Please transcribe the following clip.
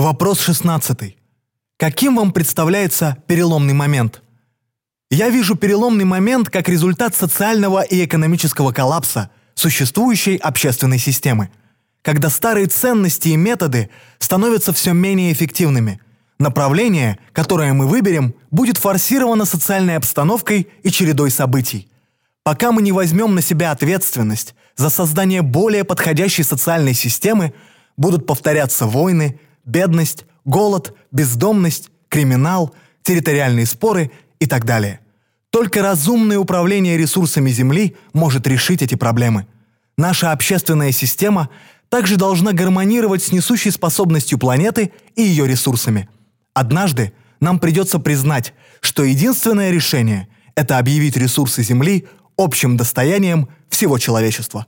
Вопрос 16. Каким вам представляется переломный момент? Я вижу переломный момент как результат социального и экономического коллапса существующей общественной системы, когда старые ценности и методы становятся все менее эффективными. Направление, которое мы выберем, будет форсировано социальной обстановкой и чередой событий. Пока мы не возьмем на себя ответственность за создание более подходящей социальной системы, будут повторяться войны, бедность, голод, бездомность, криминал, территориальные споры и так далее. Только разумное управление ресурсами Земли может решить эти проблемы. Наша общественная система также должна гармонировать с несущей способностью планеты и ее ресурсами. Однажды нам придется признать, что единственное решение – это объявить ресурсы Земли общим достоянием всего человечества.